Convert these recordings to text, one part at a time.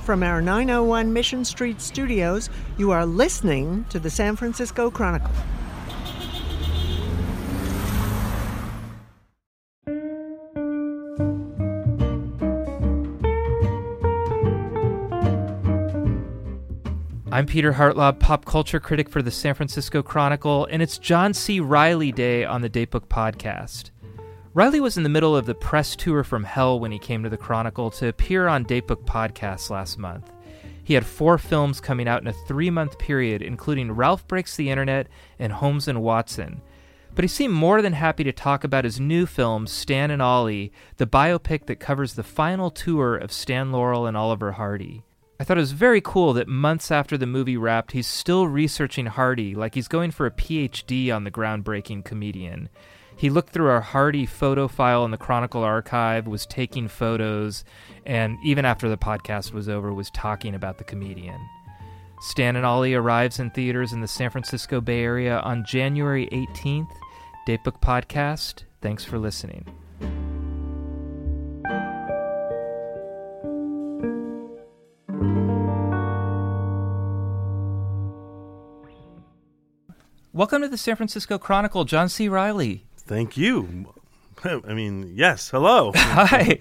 from our 901 Mission Street studios, you are listening to the San Francisco Chronicle. I'm Peter Hartlaub, pop culture critic for the San Francisco Chronicle, and it's John C. Reilly Day on the Datebook Podcast. Reilly was in the middle of the press tour from hell when he came to the Chronicle to appear on Datebook Podcast last month. He had four films coming out in a three month period, including Ralph Breaks the Internet and Holmes and Watson. But he seemed more than happy to talk about his new film, Stan and Ollie, the biopic that covers the final tour of Stan Laurel and Oliver Hardy. I thought it was very cool that months after the movie wrapped, he's still researching Hardy like he's going for a PhD on the groundbreaking comedian. He looked through our Hardy photo file in the Chronicle archive, was taking photos, and even after the podcast was over, was talking about the comedian. Stan and Ollie arrives in theaters in the San Francisco Bay Area on January 18th. Datebook Podcast, thanks for listening. Welcome to the San Francisco Chronicle, John C. Reilly. Thank you. I mean, yes. Hello. Hi.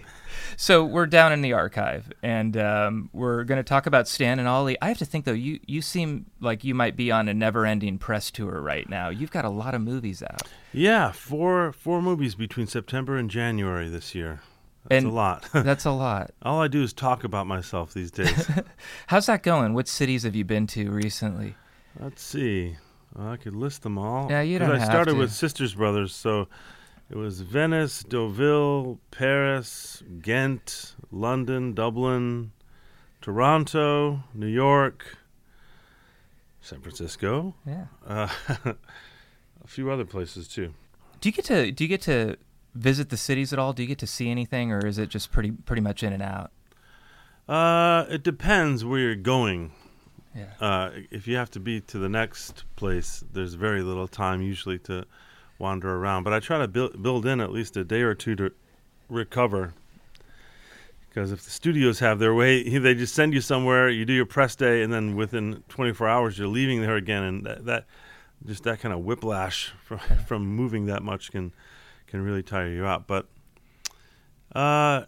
So we're down in the archive, and um, we're going to talk about Stan and Ollie. I have to think though, you you seem like you might be on a never-ending press tour right now. You've got a lot of movies out. Yeah, four four movies between September and January this year. That's And a lot. That's a lot. All I do is talk about myself these days. How's that going? What cities have you been to recently? Let's see. I could list them all. Yeah, you don't I started to. with Sisters Brothers, so it was Venice, Deauville, Paris, Ghent, London, Dublin, Toronto, New York, San Francisco, Yeah. uh, a few other places too. Do you get to do you get to visit the cities at all? Do you get to see anything, or is it just pretty pretty much in and out? Uh, it depends where you're going. Yeah. Uh, if you have to be to the next place, there's very little time usually to wander around. But I try to build build in at least a day or two to recover. Because if the studios have their way, they just send you somewhere, you do your press day, and then within 24 hours you're leaving there again, and that, that just that kind of whiplash from, from moving that much can can really tire you out. But uh,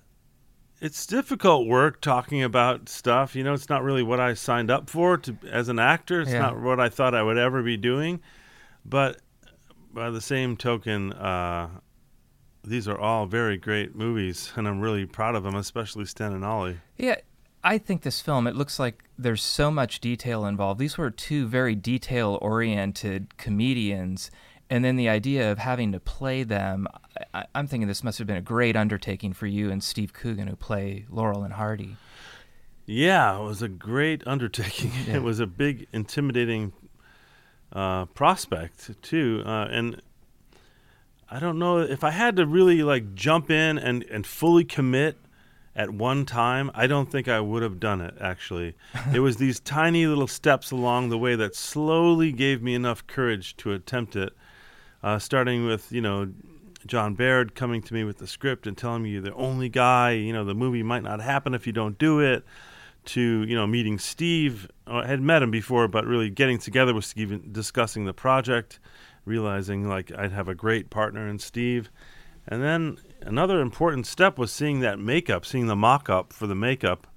it's difficult work talking about stuff. You know, it's not really what I signed up for to as an actor. It's Yeah. not what I thought I would ever be doing. But by the same token, uh, these are all very great movies, and I'm really proud of them, especially Stan and Ollie. Yeah, I think this film, it looks like there's so much detail involved. These were two very detail oriented comedians. And then the idea of having to play them, I, I'm thinking this must have been a great undertaking for you and Steve Coogan, who play Laurel and Hardy. Yeah, it was a great undertaking. Yeah. It was a big, intimidating uh, prospect too, uh, and I don't know if I had to really like jump in and and fully commit at one time. I don't think I would have done it. Actually, it was these tiny little steps along the way that slowly gave me enough courage to attempt it. Uh, starting with you know Jon Baird coming to me with the script and telling me you're the only guy. You know the movie might not happen if you don't do it. To you know meeting Steve, uh, I had met him before, but really getting together with Steve and discussing the project, realizing like I'd have a great partner in Steve, and then another important step was seeing that makeup, seeing the mock-up for the makeup.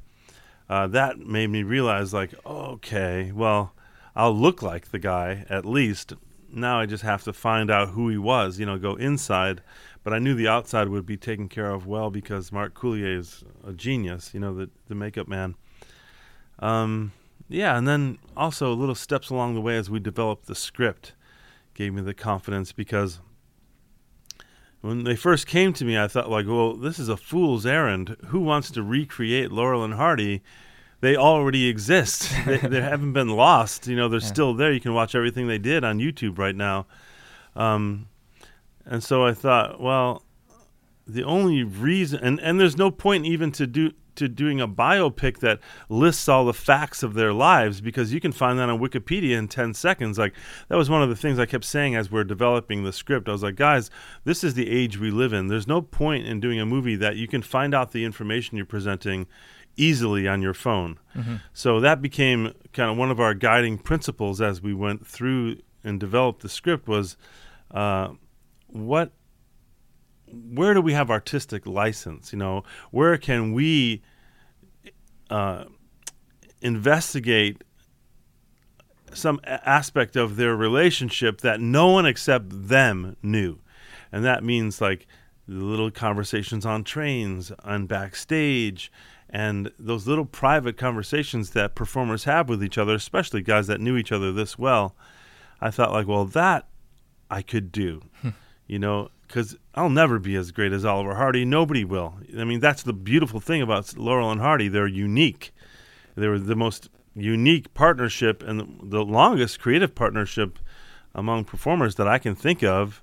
Uh, that made me realize like okay, well I'll look like the guy at least. Now I just have to find out who he was, you know, go inside. But I knew the outside would be taken care of well because Mark Coulier is a genius, you know, the the makeup man. Um, yeah, and then also little steps along the way as we developed the script gave me the confidence because when they first came to me, I thought like, well, this is a fool's errand. Who wants to recreate Laurel and Hardy? They already exist. they, they haven't been lost. You know, they're Yeah. still there. You can watch everything they did on YouTube right now. Um, and so I thought, well, the only reason, and, and there's no point even to do to doing a biopic that lists all the facts of their lives because you can find that on Wikipedia in 10 seconds. Like that was one of the things I kept saying as we're developing the script. I was like, guys, this is the age we live in. There's no point in doing a movie that you can find out the information you're presenting easily on your phone. So that became kind of one of our guiding principles as we went through and developed the script was uh, what where do we have artistic license? You know, where can we uh, investigate some aspect of their relationship that no one except them knew? And that means like the little conversations on trains and backstage and those little private conversations that performers have with each other, especially guys that knew each other this well. I thought like, well, that I could do, you know, because I'll never be as great as Oliver Hardy. Nobody will. I mean, that's the beautiful thing about Laurel and Hardy. They're unique. They were the most unique partnership and the, the longest creative partnership among performers that I can think of.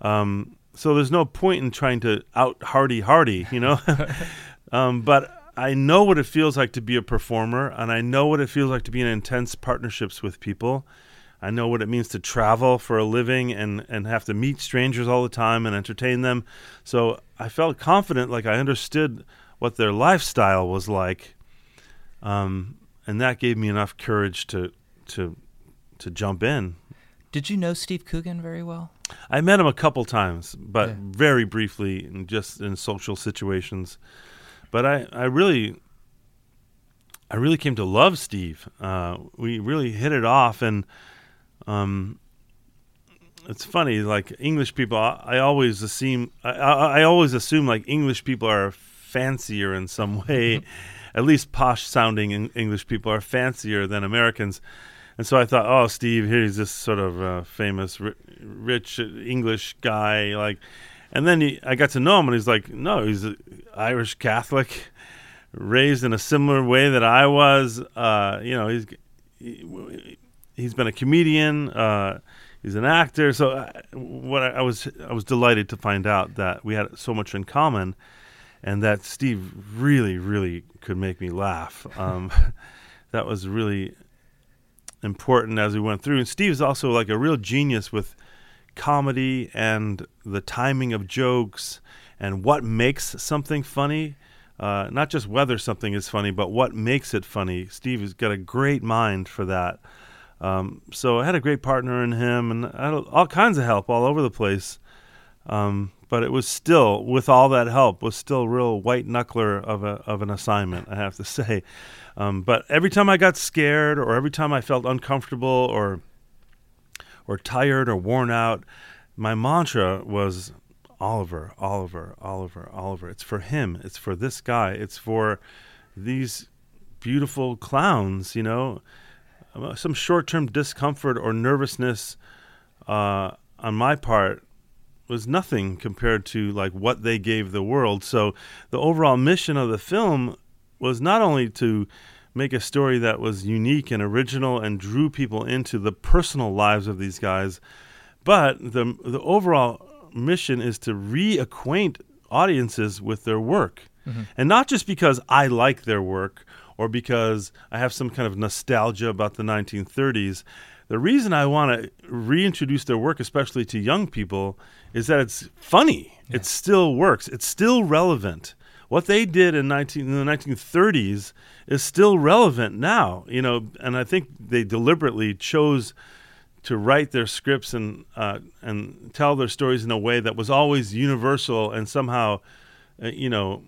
Um, so there's no point in trying to out Hardy Hardy, you know. um, but I know what it feels like to be a performer, and I know what it feels like to be in intense partnerships with people. I know what it means to travel for a living and, and have to meet strangers all the time and entertain them. So I felt confident, like I understood what their lifestyle was like, um, and that gave me enough courage to to to jump in. Did you know Steve Coogan very well? I met him a couple times, but Yeah. very briefly, and just in social situations. But I, I really, I really came to love Steve. Uh, we really hit it off, and um, it's funny. Like English people, I, I always assume, I, I, I always assume like English people are fancier in some way. At least posh-sounding en- English people are fancier than Americans. And so I thought, oh, Steve, here's this sort of uh, famous, ri- rich English guy. Like, and then he, I got to know him, and he's like, no, he's a Irish Catholic, raised in a similar way that I was. Uh, you know, he's he, he's been a comedian. Uh, he's an actor. So I, what I, I was I was delighted to find out that we had so much in common, and that Steve really, really could make me laugh. Um, that was really important as we went through. And Steve's also like a real genius with comedy and the timing of jokes and what makes something funny. Uh, not just whether something is funny, but what makes it funny. Steve has got a great mind for that. Um, so I had a great partner in him, and I had all kinds of help all over the place. Um, but it was still, with all that help, was still real white knuckler of a of an assignment. I have to say. Um, but every time I got scared, or every time I felt uncomfortable, or or tired, or worn out, my mantra was Oliver, Oliver, Oliver, Oliver. It's for him. It's for this guy. It's for these beautiful clowns. You know, some short-term discomfort or nervousness uh, on my part was nothing compared to like what they gave the world. So the overall mission of the film was not only to make a story that was unique and original and drew people into the personal lives of these guys, but the the overall mission is to reacquaint audiences with their work. Mm-hmm. And not just because I like their work or because I have some kind of nostalgia about the 1930s. The reason I want to reintroduce their work, especially to young people, is that it's funny. It still works. It's still relevant. What they did in, 19, in the 1930s is still relevant now. You know, and I think they deliberately chose to write their scripts and uh, and tell their stories in a way that was always universal and somehow, uh, you know,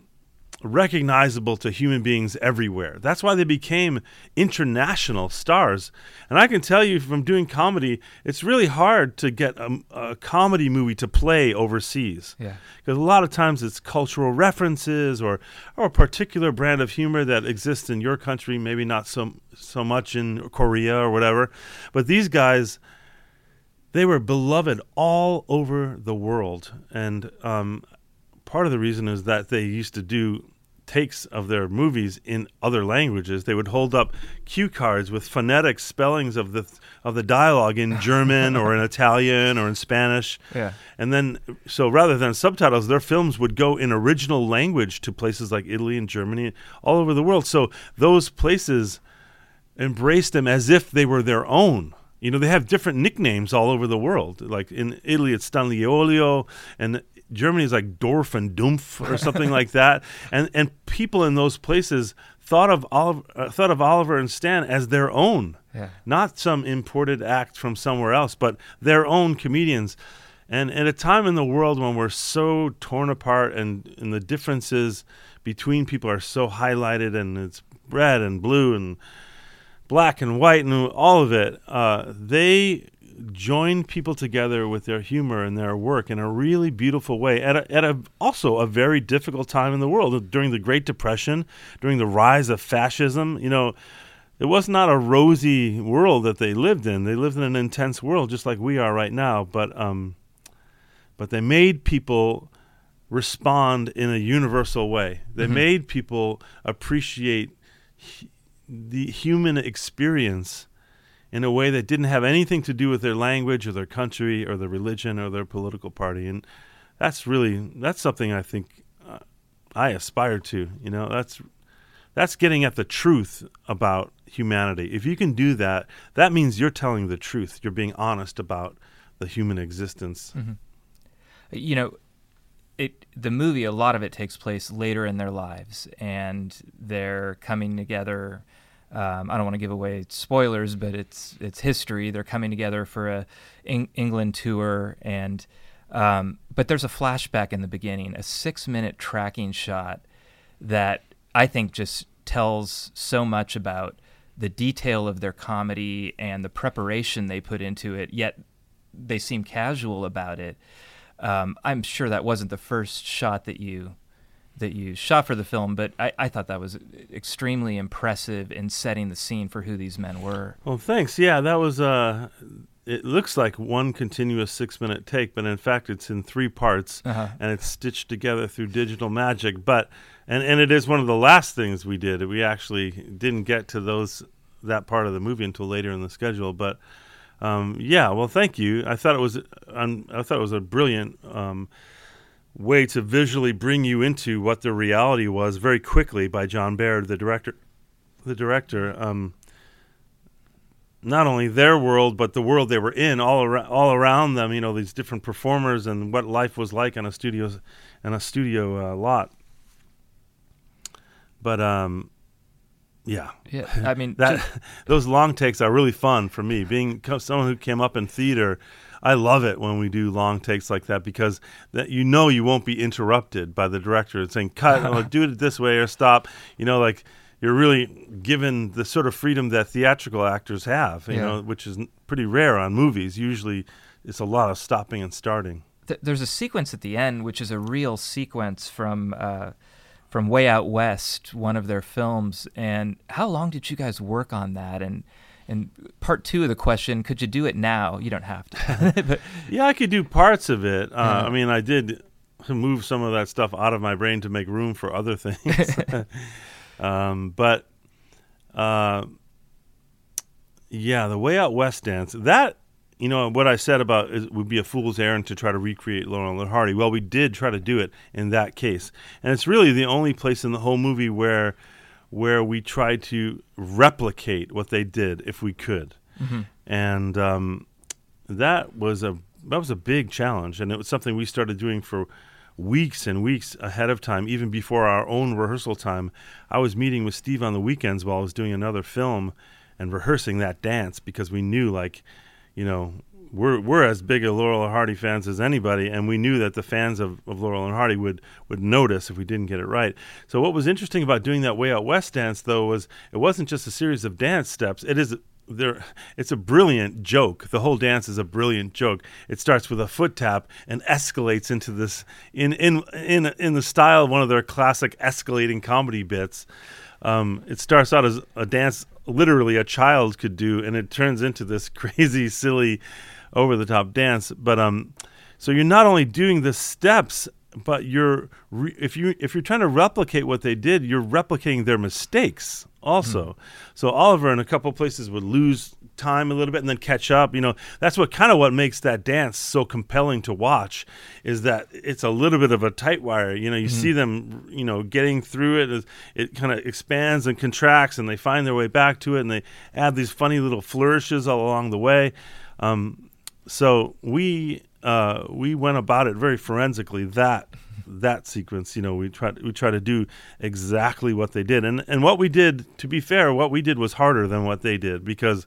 recognizable to human beings everywhere. That's why they became international stars. And I can tell you from doing comedy, it's really hard to get a, a comedy movie to play overseas. Yeah. Because a lot of times it's cultural references or, or a particular brand of humor that exists in your country, maybe not so so much in Korea or whatever. But these guys, they were beloved all over the world, and um, part of the reason is that they used to do takes of their movies in other languages. They would hold up cue cards with phonetic spellings of the of the dialogue in German or in Italian or in Spanish. Yeah. And then, so rather than subtitles, their films would go in original language to places like Italy and Germany, all over the world. So those places embraced them as if they were their own. You know, they have different nicknames all over the world. Like in Italy, it's Stanliolio, and Germany is like Dorf and Dumpf or something like that. And and people in those places thought of Oliver, uh, thought of Oliver and Stan as their own, Yeah. not some imported act from somewhere else, but their own comedians. And at a time in the world when we're so torn apart and, and the differences between people are so highlighted and it's red and blue and black and white and all of it, uh, they joined people together with their humor and their work in a really beautiful way at a, at a also a very difficult time in the world during the Great Depression, during the rise of fascism. You know, it was not a rosy world that they lived in. They lived in an intense world, just like we are right now. But um, but they made people respond in a universal way. They Mhm. made people appreciate the human experience in a way that didn't have anything to do with their language or their country or their religion or their political party. And that's really that's something I think uh, I aspire to. You know, that's that's getting at the truth about humanity. If you can do that, that means you're telling the truth. You're being honest about the human existence. Mhm. You know, it the movie a lot of it takes place later in their lives, and they're coming together. Um, I don't want to give away spoilers, but it's it's history. They're coming together for a Eng- England tour, and um, but there's a flashback in the beginning, a six minute tracking shot that I think just tells so much about the detail of their comedy and the preparation they put into it. Yet they seem casual about it. Um, I'm sure that wasn't the first shot that you that you shot for the film, but I, I thought that was extremely impressive in setting the scene for who these men were. Well, thanks. Yeah, that was. Uh, it looks like one continuous six-minute take, but in fact, it's in three parts, Uh-huh. and it's stitched together through digital magic. But and and it is one of the last things we did. We actually didn't get to those that part of the movie until later in the schedule. But um, yeah, well, thank you. I thought it was. Um, I thought it was a brilliant. Um, way to visually bring you into what the reality was very quickly by Jon Baird, the director. The director, um, not only their world but the world they were in, all around, all around them. You know these different performers and what life was like on a studio, on a studio uh, lot. But um, yeah, Yeah, I mean, that ju- those long takes are really fun for me. Being someone who came up in theater, I love it when we do long takes like that because that you know you won't be interrupted by the director saying cut or do it this way or stop. You know, like you're really given the sort of freedom that theatrical actors have. You Yeah. know, which is pretty rare on movies. Usually, it's a lot of stopping and starting. th- there's a sequence at the end which is a real sequence from uh, from Way Out West, one of their films. And how long did you guys work on that? And and part two of the question: Could you do it now? You don't have to. but Yeah, I could do parts of it. Uh, Yeah. I mean, I did move some of that stuff out of my brain to make room for other things. um, but uh, yeah, the way out west dance that you know what I said about it would be a fool's errand to try to recreate Laurel and Hardy. Well, we did try to do it in that case, and it's really the only place in the whole movie where where we tried to replicate what they did if we could Mhm. and um, that was a that was a big challenge, and it was something we started doing for weeks and weeks ahead of time, even before our own rehearsal time. I was meeting with Steve on the weekends while I was doing another film and rehearsing that dance because we knew, like, you know, we're we're as big a Laurel and Hardy fans as anybody, and we knew that the fans of, of Laurel and Hardy would would notice if we didn't get it right. So what was interesting about doing that Way Out West dance, though, was it wasn't just a series of dance steps. It is there. It's a brilliant joke. The whole dance is a brilliant joke. It starts with a foot tap and escalates into this in in in in the style of one of their classic escalating comedy bits. Um, it starts out as a dance literally a child could do, and it turns into this crazy, silly, over the top dance. But um, so you're not only doing the steps, but you're re- if you if you're trying to replicate what they did, you're replicating their mistakes also. So Oliver in a couple places would lose time a little bit and then catch up. You know, that's what kind of what makes that dance so compelling to watch is that it's a little bit of a tight wire. You know, you see them, you know, getting through it. as It kind of expands and contracts, and they find their way back to it, and they add these funny little flourishes all along the way. Um, so we uh, we went about it very forensically that that sequence. You know, we try we try to do exactly what they did, and and what we did, to be fair, what we did was harder than what they did because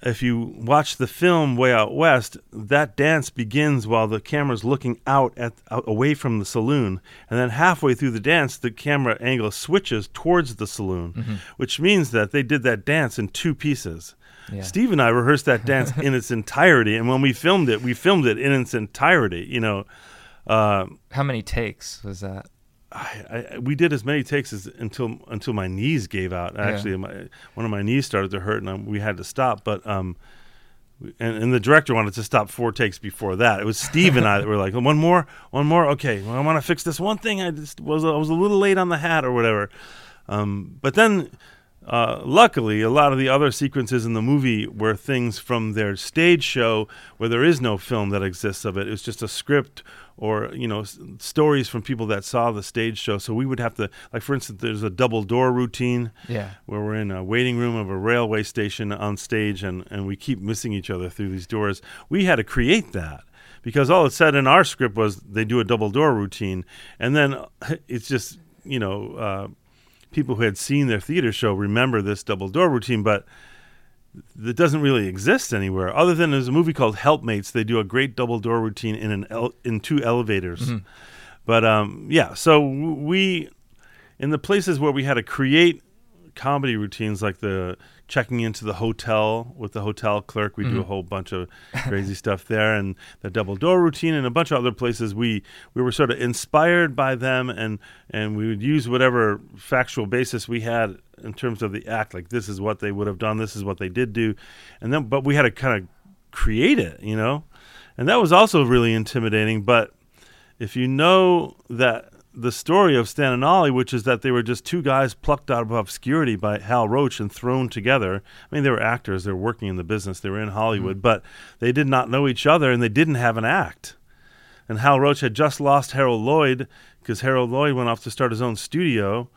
if you watch the film Way Out West, that dance begins while the camera's looking out at out, away from the saloon, and then halfway through the dance, the camera angle switches towards the saloon, Mm-hmm. which means that they did that dance in two pieces. Yeah. Steve and I rehearsed that dance in its entirety, and when we filmed it, we filmed it in its entirety. You know, uh, How many takes was that? I, I, we did as many takes as until until my knees gave out. Yeah. Actually, my, one of my knees started to hurt, and um, we had to stop. But um, we- and, and the director wanted to stop four takes before that. It was Steve and I that were like, one more, one more. Okay, well, I want to fix this one thing. I just was I was a little late on the hat or whatever. Um, but then. Uh, luckily, a lot of the other sequences in the movie were things from their stage show where there is no film that exists of it. It's just a script or you know s- stories from people that saw the stage show. So we would have to, like for instance, there's a double door routine Yeah. where we're in a waiting room of a railway station on stage and, and we keep missing each other through these doors. We had to create that because all it said in our script was they do a double door routine. And then uh, it's just, you know, uh, people who had seen their theater show remember this double door routine, but that doesn't really exist anywhere other than there's a movie called Helpmates. They do a great double door routine in an el- in two elevators. But um, yeah, so we in the places where we had to create comedy routines like the checking into the hotel with the hotel clerk. We do mm-hmm. a whole bunch of crazy stuff there and the double door routine and a bunch of other places. We we were sort of inspired by them and and we would use whatever factual basis we had in terms of the act like this is what they would have done this is what they did do. And then but we had to kind of create it you know? And that was also really intimidating but if you know that the story of Stan and Ollie, which is that they were just two guys plucked out of obscurity by Hal Roach and thrown together. I mean, they were actors; they were working in the business, they were in Hollywood, mm. but they did not know each other and they didn't have an act. And Hal Roach had just lost Harold Lloyd because Harold Lloyd went off to start his own studio,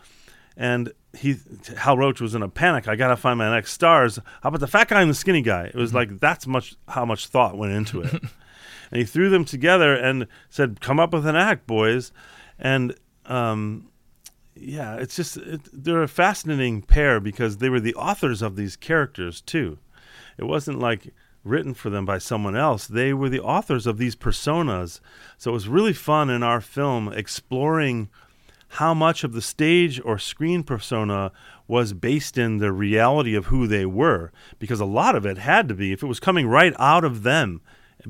and he Hal Roach was in a panic. I gotta find my next stars. How about the fat guy and the skinny guy? It was mm-hmm. like that's much how much thought went into it. and he threw them together and said, "Come up with an act, boys." And um, yeah, it's just it, they're a fascinating pair because they were the authors of these characters too. It wasn't like written for them by someone else. They were the authors of these personas. So it was really fun in our film exploring how much of the stage or screen persona was based in the reality of who they were because a lot of it had to be if it was coming right out of them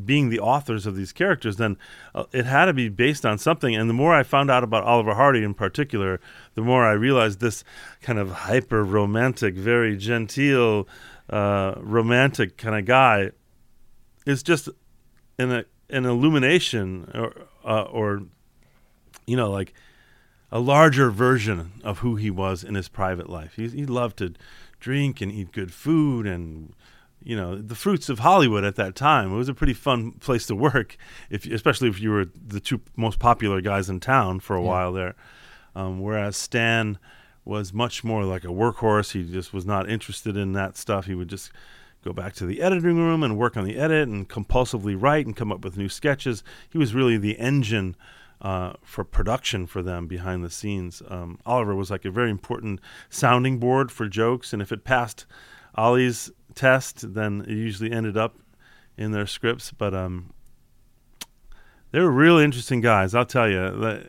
being the authors of these characters then uh, it had to be based on something and the more i found out about oliver hardy in particular the more i realized this kind of hyper romantic very genteel uh, romantic kind of guy is just an, a, an illumination or, uh, or you know like a larger version of who he was in his private life. He, he loved to drink and eat good food and you know the fruits of Hollywood at that time. It was a pretty fun place to work, if especially if you were the two most popular guys in town for a Yeah. while there. Um, whereas Stan was much more like a workhorse. He just was not interested in that stuff. He would just go back to the editing room and work on the edit and compulsively write and come up with new sketches. He was really the engine uh, for production for them behind the scenes. Um, Oliver was like a very important sounding board for jokes, and if it passed Ollie's test, then it usually ended up in their scripts. But um, they were really interesting guys, I'll tell you.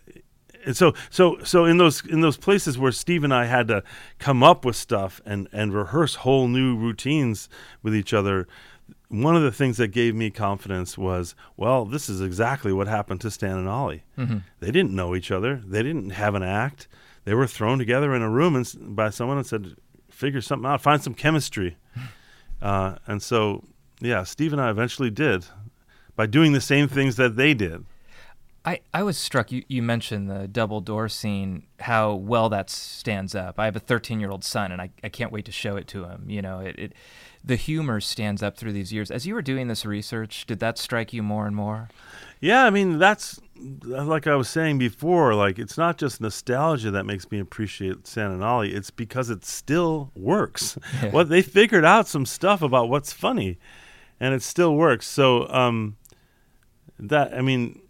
And so, so, so in those in those places where Steve and I had to come up with stuff and and rehearse whole new routines with each other, one of the things that gave me confidence was, well, this is exactly what happened to Stan and Ollie. They didn't know each other. They didn't have an act. They were thrown together in a room and, by someone and said, "Figure something out. Find some chemistry." Uh, and so, yeah, Steve and I eventually did by doing the same things that they did. I, I was struck. You, you mentioned the double door scene, how well that stands up. I have a 13 year old son, and I, I can't wait to show it to him. You know, it, it the humor stands up through these years. As you were doing this research, did that strike you more and more? Yeah, I mean that's like I was saying before. Like it's not just nostalgia that makes me appreciate Stan and Ollie. It's because it still works. Yeah. What they figured out some stuff about what's funny, and it still works. So um, that I mean,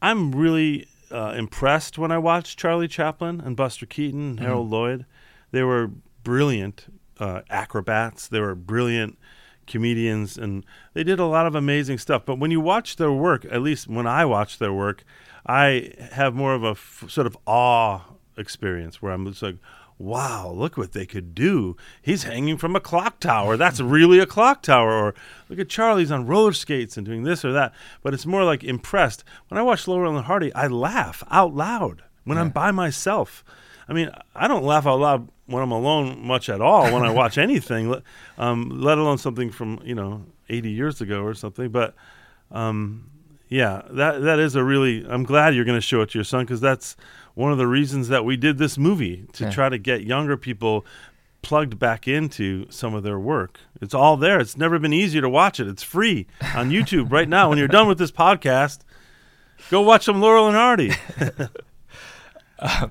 I'm really uh, impressed when I watch Charlie Chaplin and Buster Keaton and Harold Lloyd. They were brilliant uh, acrobats. They were brilliant comedians, and they did a lot of amazing stuff. But when you watch their work, at least when I watch their work, I have more of a f- sort of awe experience where I'm just like, wow, look what they could do. He's hanging from a clock tower. That's really a clock tower. Or look at Charlie's on roller skates and doing this or that. But it's more like impressed. When I watch Laurel and Hardy, I laugh out loud when I'm by myself. I mean, I don't laugh out loud when I'm alone much at all when I watch anything, let- um, let alone something from you know 80 years ago or something. But um, yeah, that that is a really. I'm glad you're going to show it to your son because that's one of the reasons that we did this movie to Yeah. try to get younger people plugged back into some of their work. It's all there. It's never been easier to watch it. It's free on YouTube right now. When you're done with this podcast, go watch some Laurel and Hardy.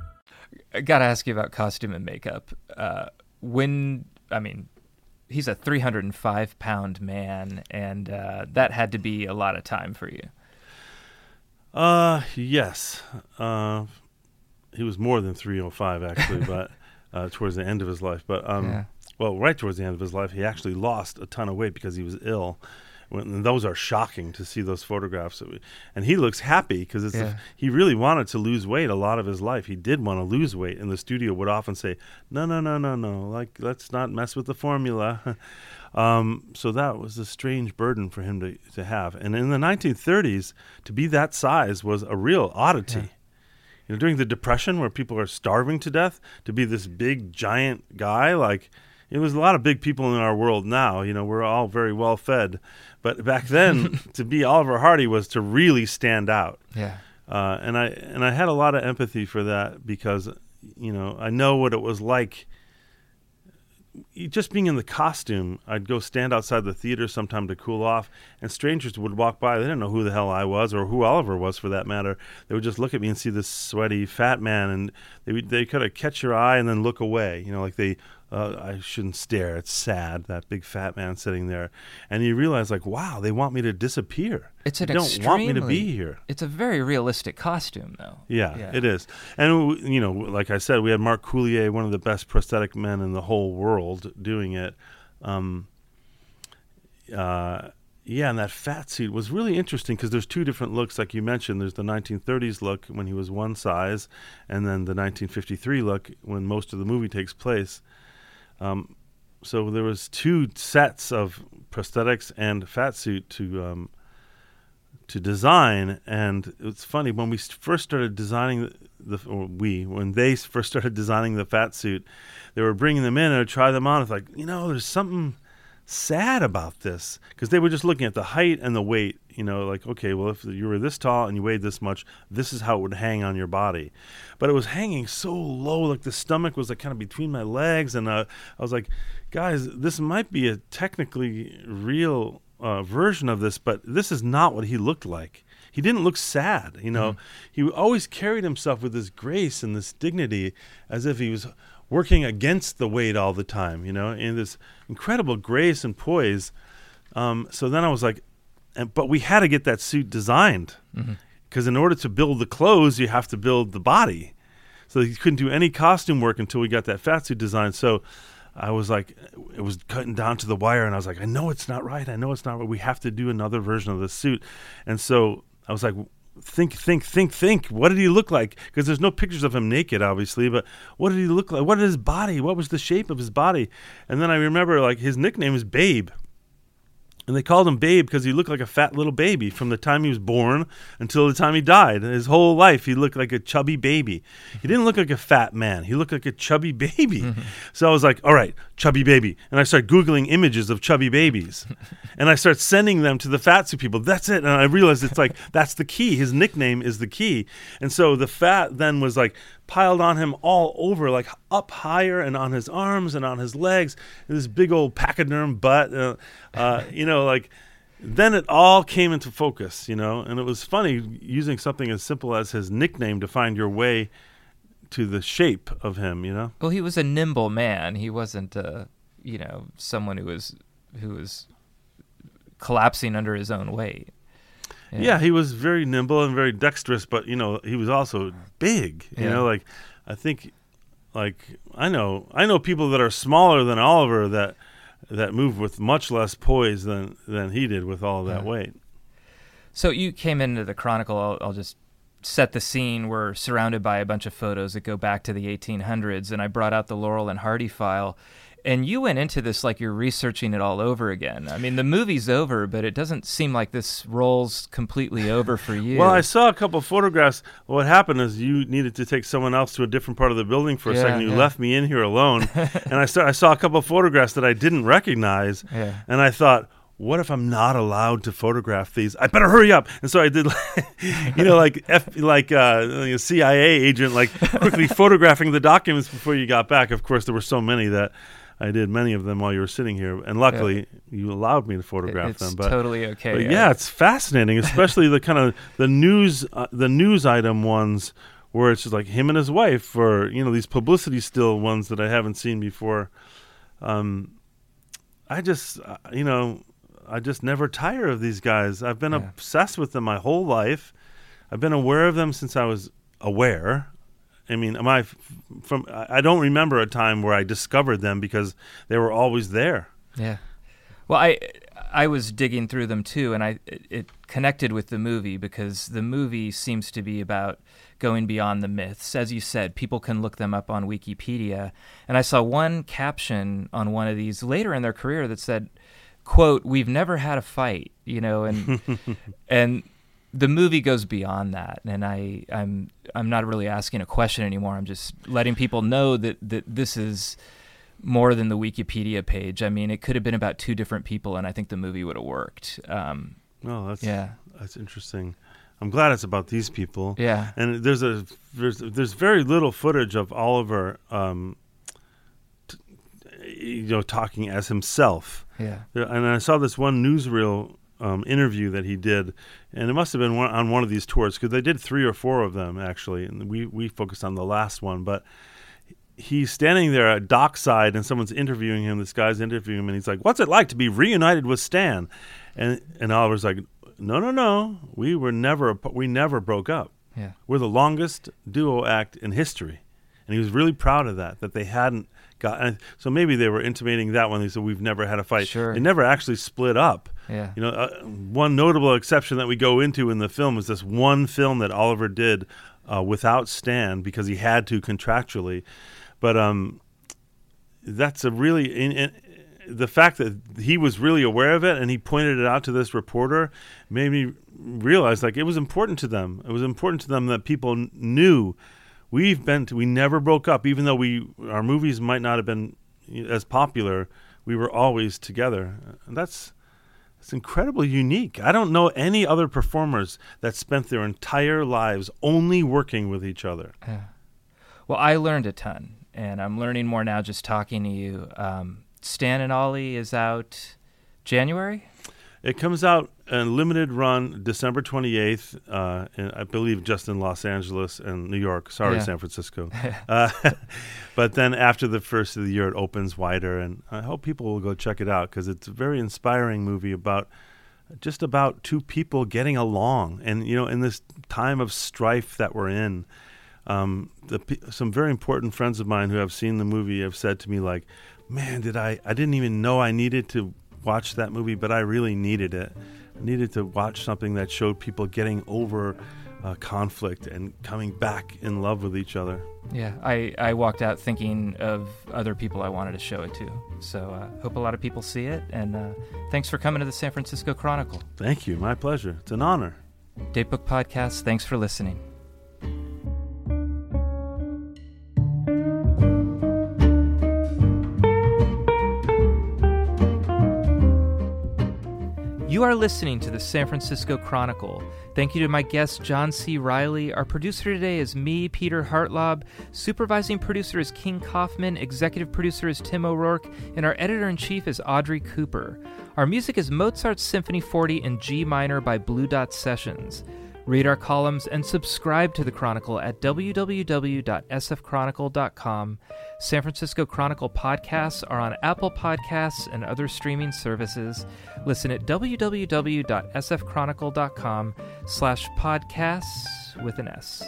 I gotta ask you about costume and makeup. Uh, when I mean, he's a 305 pound man, and uh, that had to be a lot of time for you. Uh, yes. Uh, he was more than 305 actually, but uh, towards the end of his life. But um, Yeah. well, right towards the end of his life, he actually lost a ton of weight because he was ill. When, those are shocking to see those photographs. And he looks happy because Yeah. he really wanted to lose weight a lot of his life. He did want to lose weight, and the studio would often say, "No, no, no, no, no. Like, let's not mess with the formula." Um, so that was a strange burden for him to, to have. And in the 1930s, to be that size was a real oddity. You know, during the Depression, where people are starving to death, to be this big, giant guy, like, it was a lot of big people in our world now. You know, we're all very well fed. But back then, to be Oliver Hardy was to really stand out Yeah. uh, and I and I had a lot of empathy for that because you know I know what it was like. Just being in the costume, I'd go stand outside the theater sometime to cool off, and strangers would walk by. They didn't know who the hell I was or who Oliver was, for that matter. They would just look at me and see this sweaty fat man, and they would, they kind of catch your eye and then look away. You know, like they. Uh, I shouldn't stare. It's sad that big fat man sitting there, and you realize like, wow, they want me to disappear. It's an they don't want me to be here. It's a very realistic costume, though. Yeah, Yeah. it is. And you know, like I said, we had Mark Coulier, one of the best prosthetic men in the whole world, doing it. Um, uh, yeah, and that fat suit was really interesting because there's two different looks, like you mentioned. There's the 1930s look when he was one size, and then the 1953 look when most of the movie takes place. Um, so there was two sets of prosthetics and fat suit to um, to design. And it's funny when we first started designing the, the or we when they first started designing the fat suit they were bringing them in and try them on. It's like you know there's something sad about this because they were just looking at the height and the weight you know like okay well if you were this tall and you weighed this much this is how it would hang on your body. But it was hanging so low like the stomach was like kind of between my legs and uh, i was like guys this might be a technically real uh, version of this but this is not what he looked like. He didn't look sad you know? He always carried himself with this grace and this dignity as if he was working against the weight all the time you know in this incredible grace and poise. Um, so then i was like and, but we had to get that suit designed. Because in order to build the clothes you have to build the body. So he couldn't do any costume work until we got that fat suit designed so i was like it was cutting down to the wire and i was like i know it's not right. I know it's not right. We have to do another version of this suit. And so i was like think think think think what did he look like because there's no pictures of him naked obviously but what did he look like what did his body what was the shape of his body and then i remember like his nickname is babe and they called him Babe because he looked like a fat little baby from the time he was born until the time he died. His whole life, he looked like a chubby baby. He didn't look like a fat man. He looked like a chubby baby. Mm-hmm. So I was like, all right, chubby baby. And I start Googling images of chubby babies. and I start sending them to the fatso people. That's it. And I realized it's like, that's the key. His nickname is the key. And so the fat then was like piled on him all over, like up higher and on his arms and on his legs. And this big old pachyderm butt. Uh, uh, you know, like then it all came into focus, you know, and it was funny using something as simple as his nickname to find your way to the shape of him, you know. Well, he was a nimble man. He wasn't, uh, you know, someone who was who was collapsing under his own weight. Yeah. he was very nimble and very dexterous, but you know, he was also big. You Yeah. know, like I think, like I know, I know people that are smaller than Oliver that that move with much less poise than than he did with all that Yeah. weight. So you came into the Chronicle. I'll, I'll just set the scene. We're surrounded by a bunch of photos that go back to the 1800s, and I brought out the Laurel and Hardy file. And you went into this like you're researching it all over again. I mean, the movie's over, but it doesn't seem like this role's completely over for you. Well, I saw a couple of photographs. What happened is you needed to take someone else to a different part of the building for a Yeah, second. You yeah. left me in here alone, and I saw I saw a couple of photographs that I didn't recognize, Yeah. and I thought. What if I'm not allowed to photograph these? I better hurry up. And so I did, you know, like F, like uh, a CIA agent, like quickly photographing the documents before you got back. Of course, there were so many that I did many of them while you were sitting here, and luckily you allowed me to photograph it's them. But totally okay. but yeah, it's fascinating, especially the kind of the news uh, the news item ones where it's just like him and his wife, or you know these publicity still ones that I haven't seen before. Um, I just uh, you know I just never tire of these guys. I've been Yeah. obsessed with them my whole life. I've been aware of them since I was aware. I mean, am I from? I don't remember a time where I discovered them because they were always there. Yeah. Well, I I was digging through them too, and I it connected with the movie because the movie seems to be about going beyond the myths. As you said, people can look them up on Wikipedia, and I saw one caption on one of these later in their career that said, "quote We've never had a fight," you know, and and the movie goes beyond that and I, I'm I'm not really asking a question anymore. I'm just letting people know that, that this is more than the Wikipedia page. I mean, it could have been about two different people, and I think the movie would have worked. Um, Oh, that's Yeah. that's interesting. I'm glad it's about these people. yeah, And there's a there's there's very little footage of Oliver, um, you know, talking as himself. yeah, And I saw this one newsreel um, interview that he did, and it must have been one, on one of these tours because they did three or four of them actually, and we we focused on the last one, but. He's standing there at dockside, and someone's interviewing him. This guy's interviewing him, and he's like, "What's it like to be reunited with Stan?" And and Oliver's like, "No, no, no. We were never we never broke up. yeah. We're the longest duo act in history. And he was really proud of that, that they hadn't got. And so maybe they were intimating that when they said, We've never had a fight. Sure. They never actually split up. Yeah. You know, uh, one notable exception that we go into in the film is this one film that Oliver did uh, without Stan because he had to contractually. But um, that's a really in, in, the fact that he was really aware of it and he pointed it out to this reporter made me realize like it was important to them. It was important to them that people knew we've been to, we never broke up even though we our movies might not have been as popular. We were always together. And that's it's incredibly unique. I don't know any other performers that spent their entire lives only working with each other. Well, I learned a ton, and I'm learning more now just talking to you. Um, Stan and Ollie is out January. It comes out in limited run December 28th, uh, in, I believe just in Los Angeles and New York. Sorry, Yeah. San Francisco. uh, but then after the first of the year, it opens wider, and I hope people will go check it out because it's a very inspiring movie about just about two people getting along. And, you know, in this time of strife that we're in, um, the, some very important friends of mine who have seen the movie have said to me, like, man, did I, I didn't even know I needed to watch that movie, but I really needed it. I needed to watch something that showed people getting over uh, conflict and coming back in love with each other. Yeah, I, I walked out thinking of other people I wanted to show it to. So uh, hope a lot of people see it. And uh, thanks for coming to the San Francisco Chronicle. Thank you. My pleasure. It's an honor. Datebook Podcast, thanks for listening. You are listening to the San Francisco Chronicle. Thank you to my guest, John C. Reilly. Our producer today is me, Peter Hartlaub. Supervising producer is King Kaufman. Executive producer is Tim O'Rourke. And our editor in chief is Audrey Cooper. Our music is Mozart's Symphony 40 in G minor by Blue Dot Sessions. Read our columns and subscribe to the Chronicle at www.sfchronicle.com. San Francisco Chronicle podcasts are on Apple Podcasts and other streaming services. Listen at www.sfchronicle.com slash podcasts with an S.